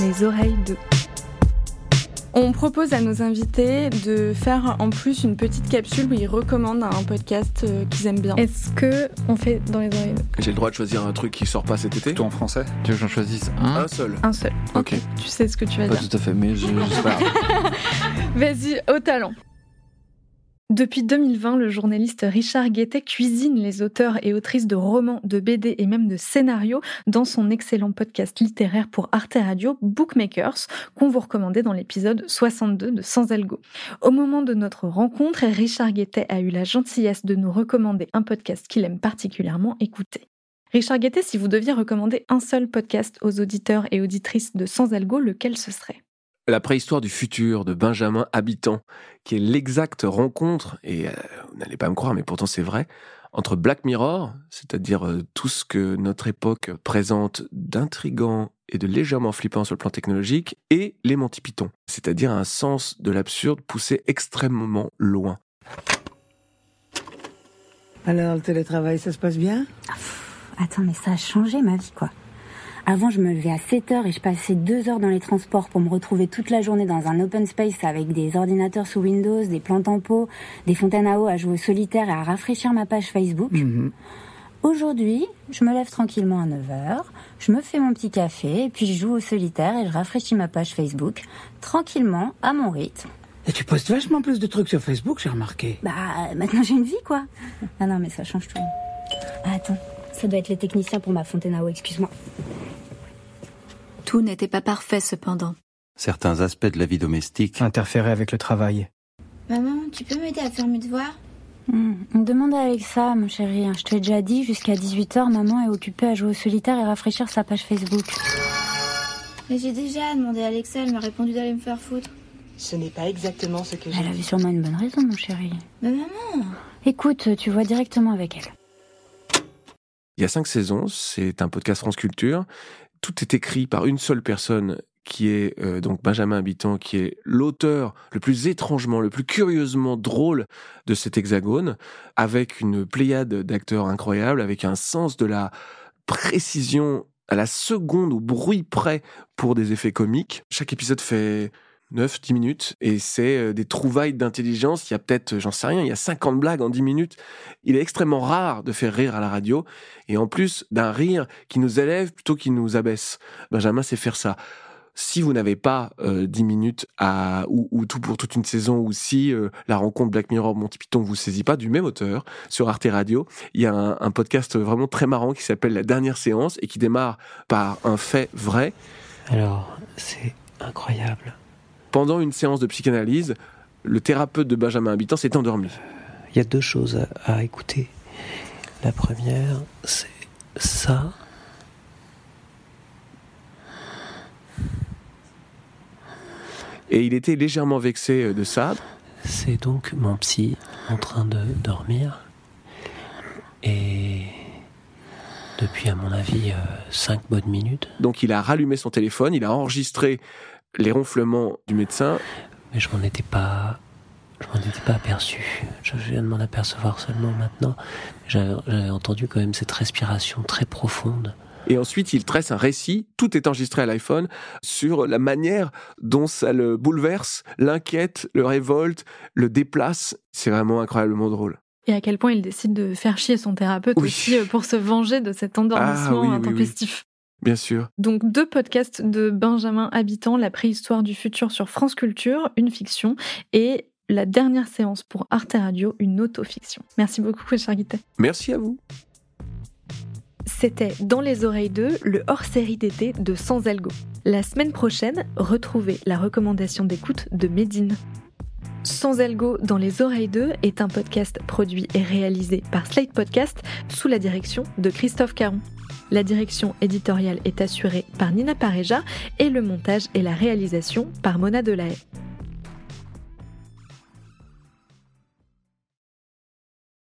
les oreilles de. On propose à nos invités de faire en plus une petite capsule où ils recommandent un podcast euh, qu'ils aiment bien. Est-ce que on fait dans les oreilles? J'ai le droit de choisir un truc qui sort pas cet été? Tout en français Tu veux que j'en choisisse un? Un seul. Un seul. Ok. Tu sais ce que tu vas Pas dire. tout à fait, mais je, je sais pas. Vas-y, au talent. Depuis 2020, le journaliste Richard Guettet cuisine les auteurs et autrices de romans, de BD et même de scénarios dans son excellent podcast littéraire pour Arte Radio, Bookmakers, qu'on vous recommandait dans l'épisode 62 de Sans Algo. Au moment de notre rencontre, Richard Guettet a eu la gentillesse de nous recommander un podcast qu'il aime particulièrement écouter. Richard Guettet, si vous deviez recommander un seul podcast aux auditeurs et auditrices de Sans Algo, lequel ce serait? La préhistoire du futur de Benjamin Habitant, qui est l'exacte rencontre, et euh, vous n'allez pas me croire, mais pourtant c'est vrai, entre Black Mirror, c'est-à-dire euh, tout ce que notre époque présente d'intrigant et de légèrement flippant sur le plan technologique, et les Monty Python, c'est-à-dire un sens de l'absurde poussé extrêmement loin. Alors, le télétravail, ça se passe bien? Attends, mais ça a changé ma vie, quoi. Avant, je me levais à 7 heures et je passais 2 heures dans les transports pour me retrouver toute la journée dans un open space avec des ordinateurs sous Windows, des plantes en pot, des fontaines à eau à jouer au solitaire et à rafraîchir ma page Facebook. Mhm. Aujourd'hui, je me lève tranquillement à 9 heures, je me fais mon petit café et puis je joue au solitaire et je rafraîchis ma page Facebook tranquillement à mon rythme. Et tu postes vachement plus de trucs sur Facebook, j'ai remarqué. Bah, maintenant j'ai une vie, quoi. Ah non, mais ça change tout. Ah, attends, ça doit être les techniciens pour ma fontaine à eau, excuse-moi. Tout n'était pas parfait cependant. Certains aspects de la vie domestique Interférer avec le travail. Maman, tu peux m'aider à faire mes devoirs? Hmm, demande à Alexa, mon chéri. hein. Je te l'ai déjà dit, jusqu'à 18h, maman est occupée à jouer au solitaire et rafraîchir sa page Facebook. Mais j'ai déjà demandé à Alexa, elle m'a répondu d'aller me faire foutre. Ce n'est pas exactement ce que Elle avait sûrement une bonne raison, mon chéri. Mais maman Écoute, tu vois directement avec elle. Il y a cinq saisons, c'est un podcast France Culture. Tout est écrit par une seule personne qui est euh, donc Benjamin Habitant, qui est l'auteur le plus étrangement, le plus curieusement drôle de cet hexagone, avec une pléiade d'acteurs incroyables, avec un sens de la précision à la seconde au bruit près pour des effets comiques. Chaque épisode fait 9, 10 minutes, et c'est euh, des trouvailles d'intelligence. Il y a peut-être, euh, j'en sais rien, il y a 50 blagues en 10 minutes. Il est extrêmement rare de faire rire à la radio, et en plus d'un rire qui nous élève plutôt qu'il nous abaisse. Benjamin sait faire ça. Si vous n'avez pas euh, 10 minutes à, ou, ou tout pour toute une saison, ou si euh, la rencontre Black Mirror Monty Python vous saisit pas, du même auteur, sur Arte Radio, il y a un podcast vraiment très marrant qui s'appelle La Dernière Séance, et qui démarre par un fait vrai. Alors, c'est incroyable. Pendant une séance de psychanalyse, le thérapeute de Benjamin Habitant s'est endormi. Il y a deux choses à, à écouter. La première, c'est ça. Et il était légèrement vexé euh, de ça. C'est donc mon psy en train de dormir. Et depuis, à mon avis, euh, cinq bonnes minutes. Donc il a rallumé son téléphone, il a enregistré les ronflements du médecin. Mais je m'en étais pas. Je m'en étais pas aperçu. Je viens de m'en apercevoir seulement maintenant. J'avais entendu quand même cette respiration très profonde. Et ensuite, il tresse un récit, tout est enregistré à l'iPhone, sur la manière dont ça le bouleverse, l'inquiète, le révolte, le déplace. C'est vraiment incroyablement drôle. Et à quel point il décide de faire chier son thérapeute Oui. aussi euh, pour se venger de cet endormissement Ah oui, oui, intempestif. Bien sûr. Donc deux podcasts de Benjamin Habitant, La préhistoire du futur sur France Culture, une fiction, et la dernière séance pour Arte Radio, une autofiction. Merci beaucoup, Guittet. Merci à vous. C'était Dans les oreilles 2, le hors-série d'été de Sans Algo. La semaine prochaine, retrouvez la recommandation d'écoute de Médine. Sans Algo dans les oreilles 2 est un podcast produit et réalisé par Slate Podcast sous la direction de Christophe Caron. La direction éditoriale est assurée par Nina Pareja et le montage et la réalisation par Mona Delahaye.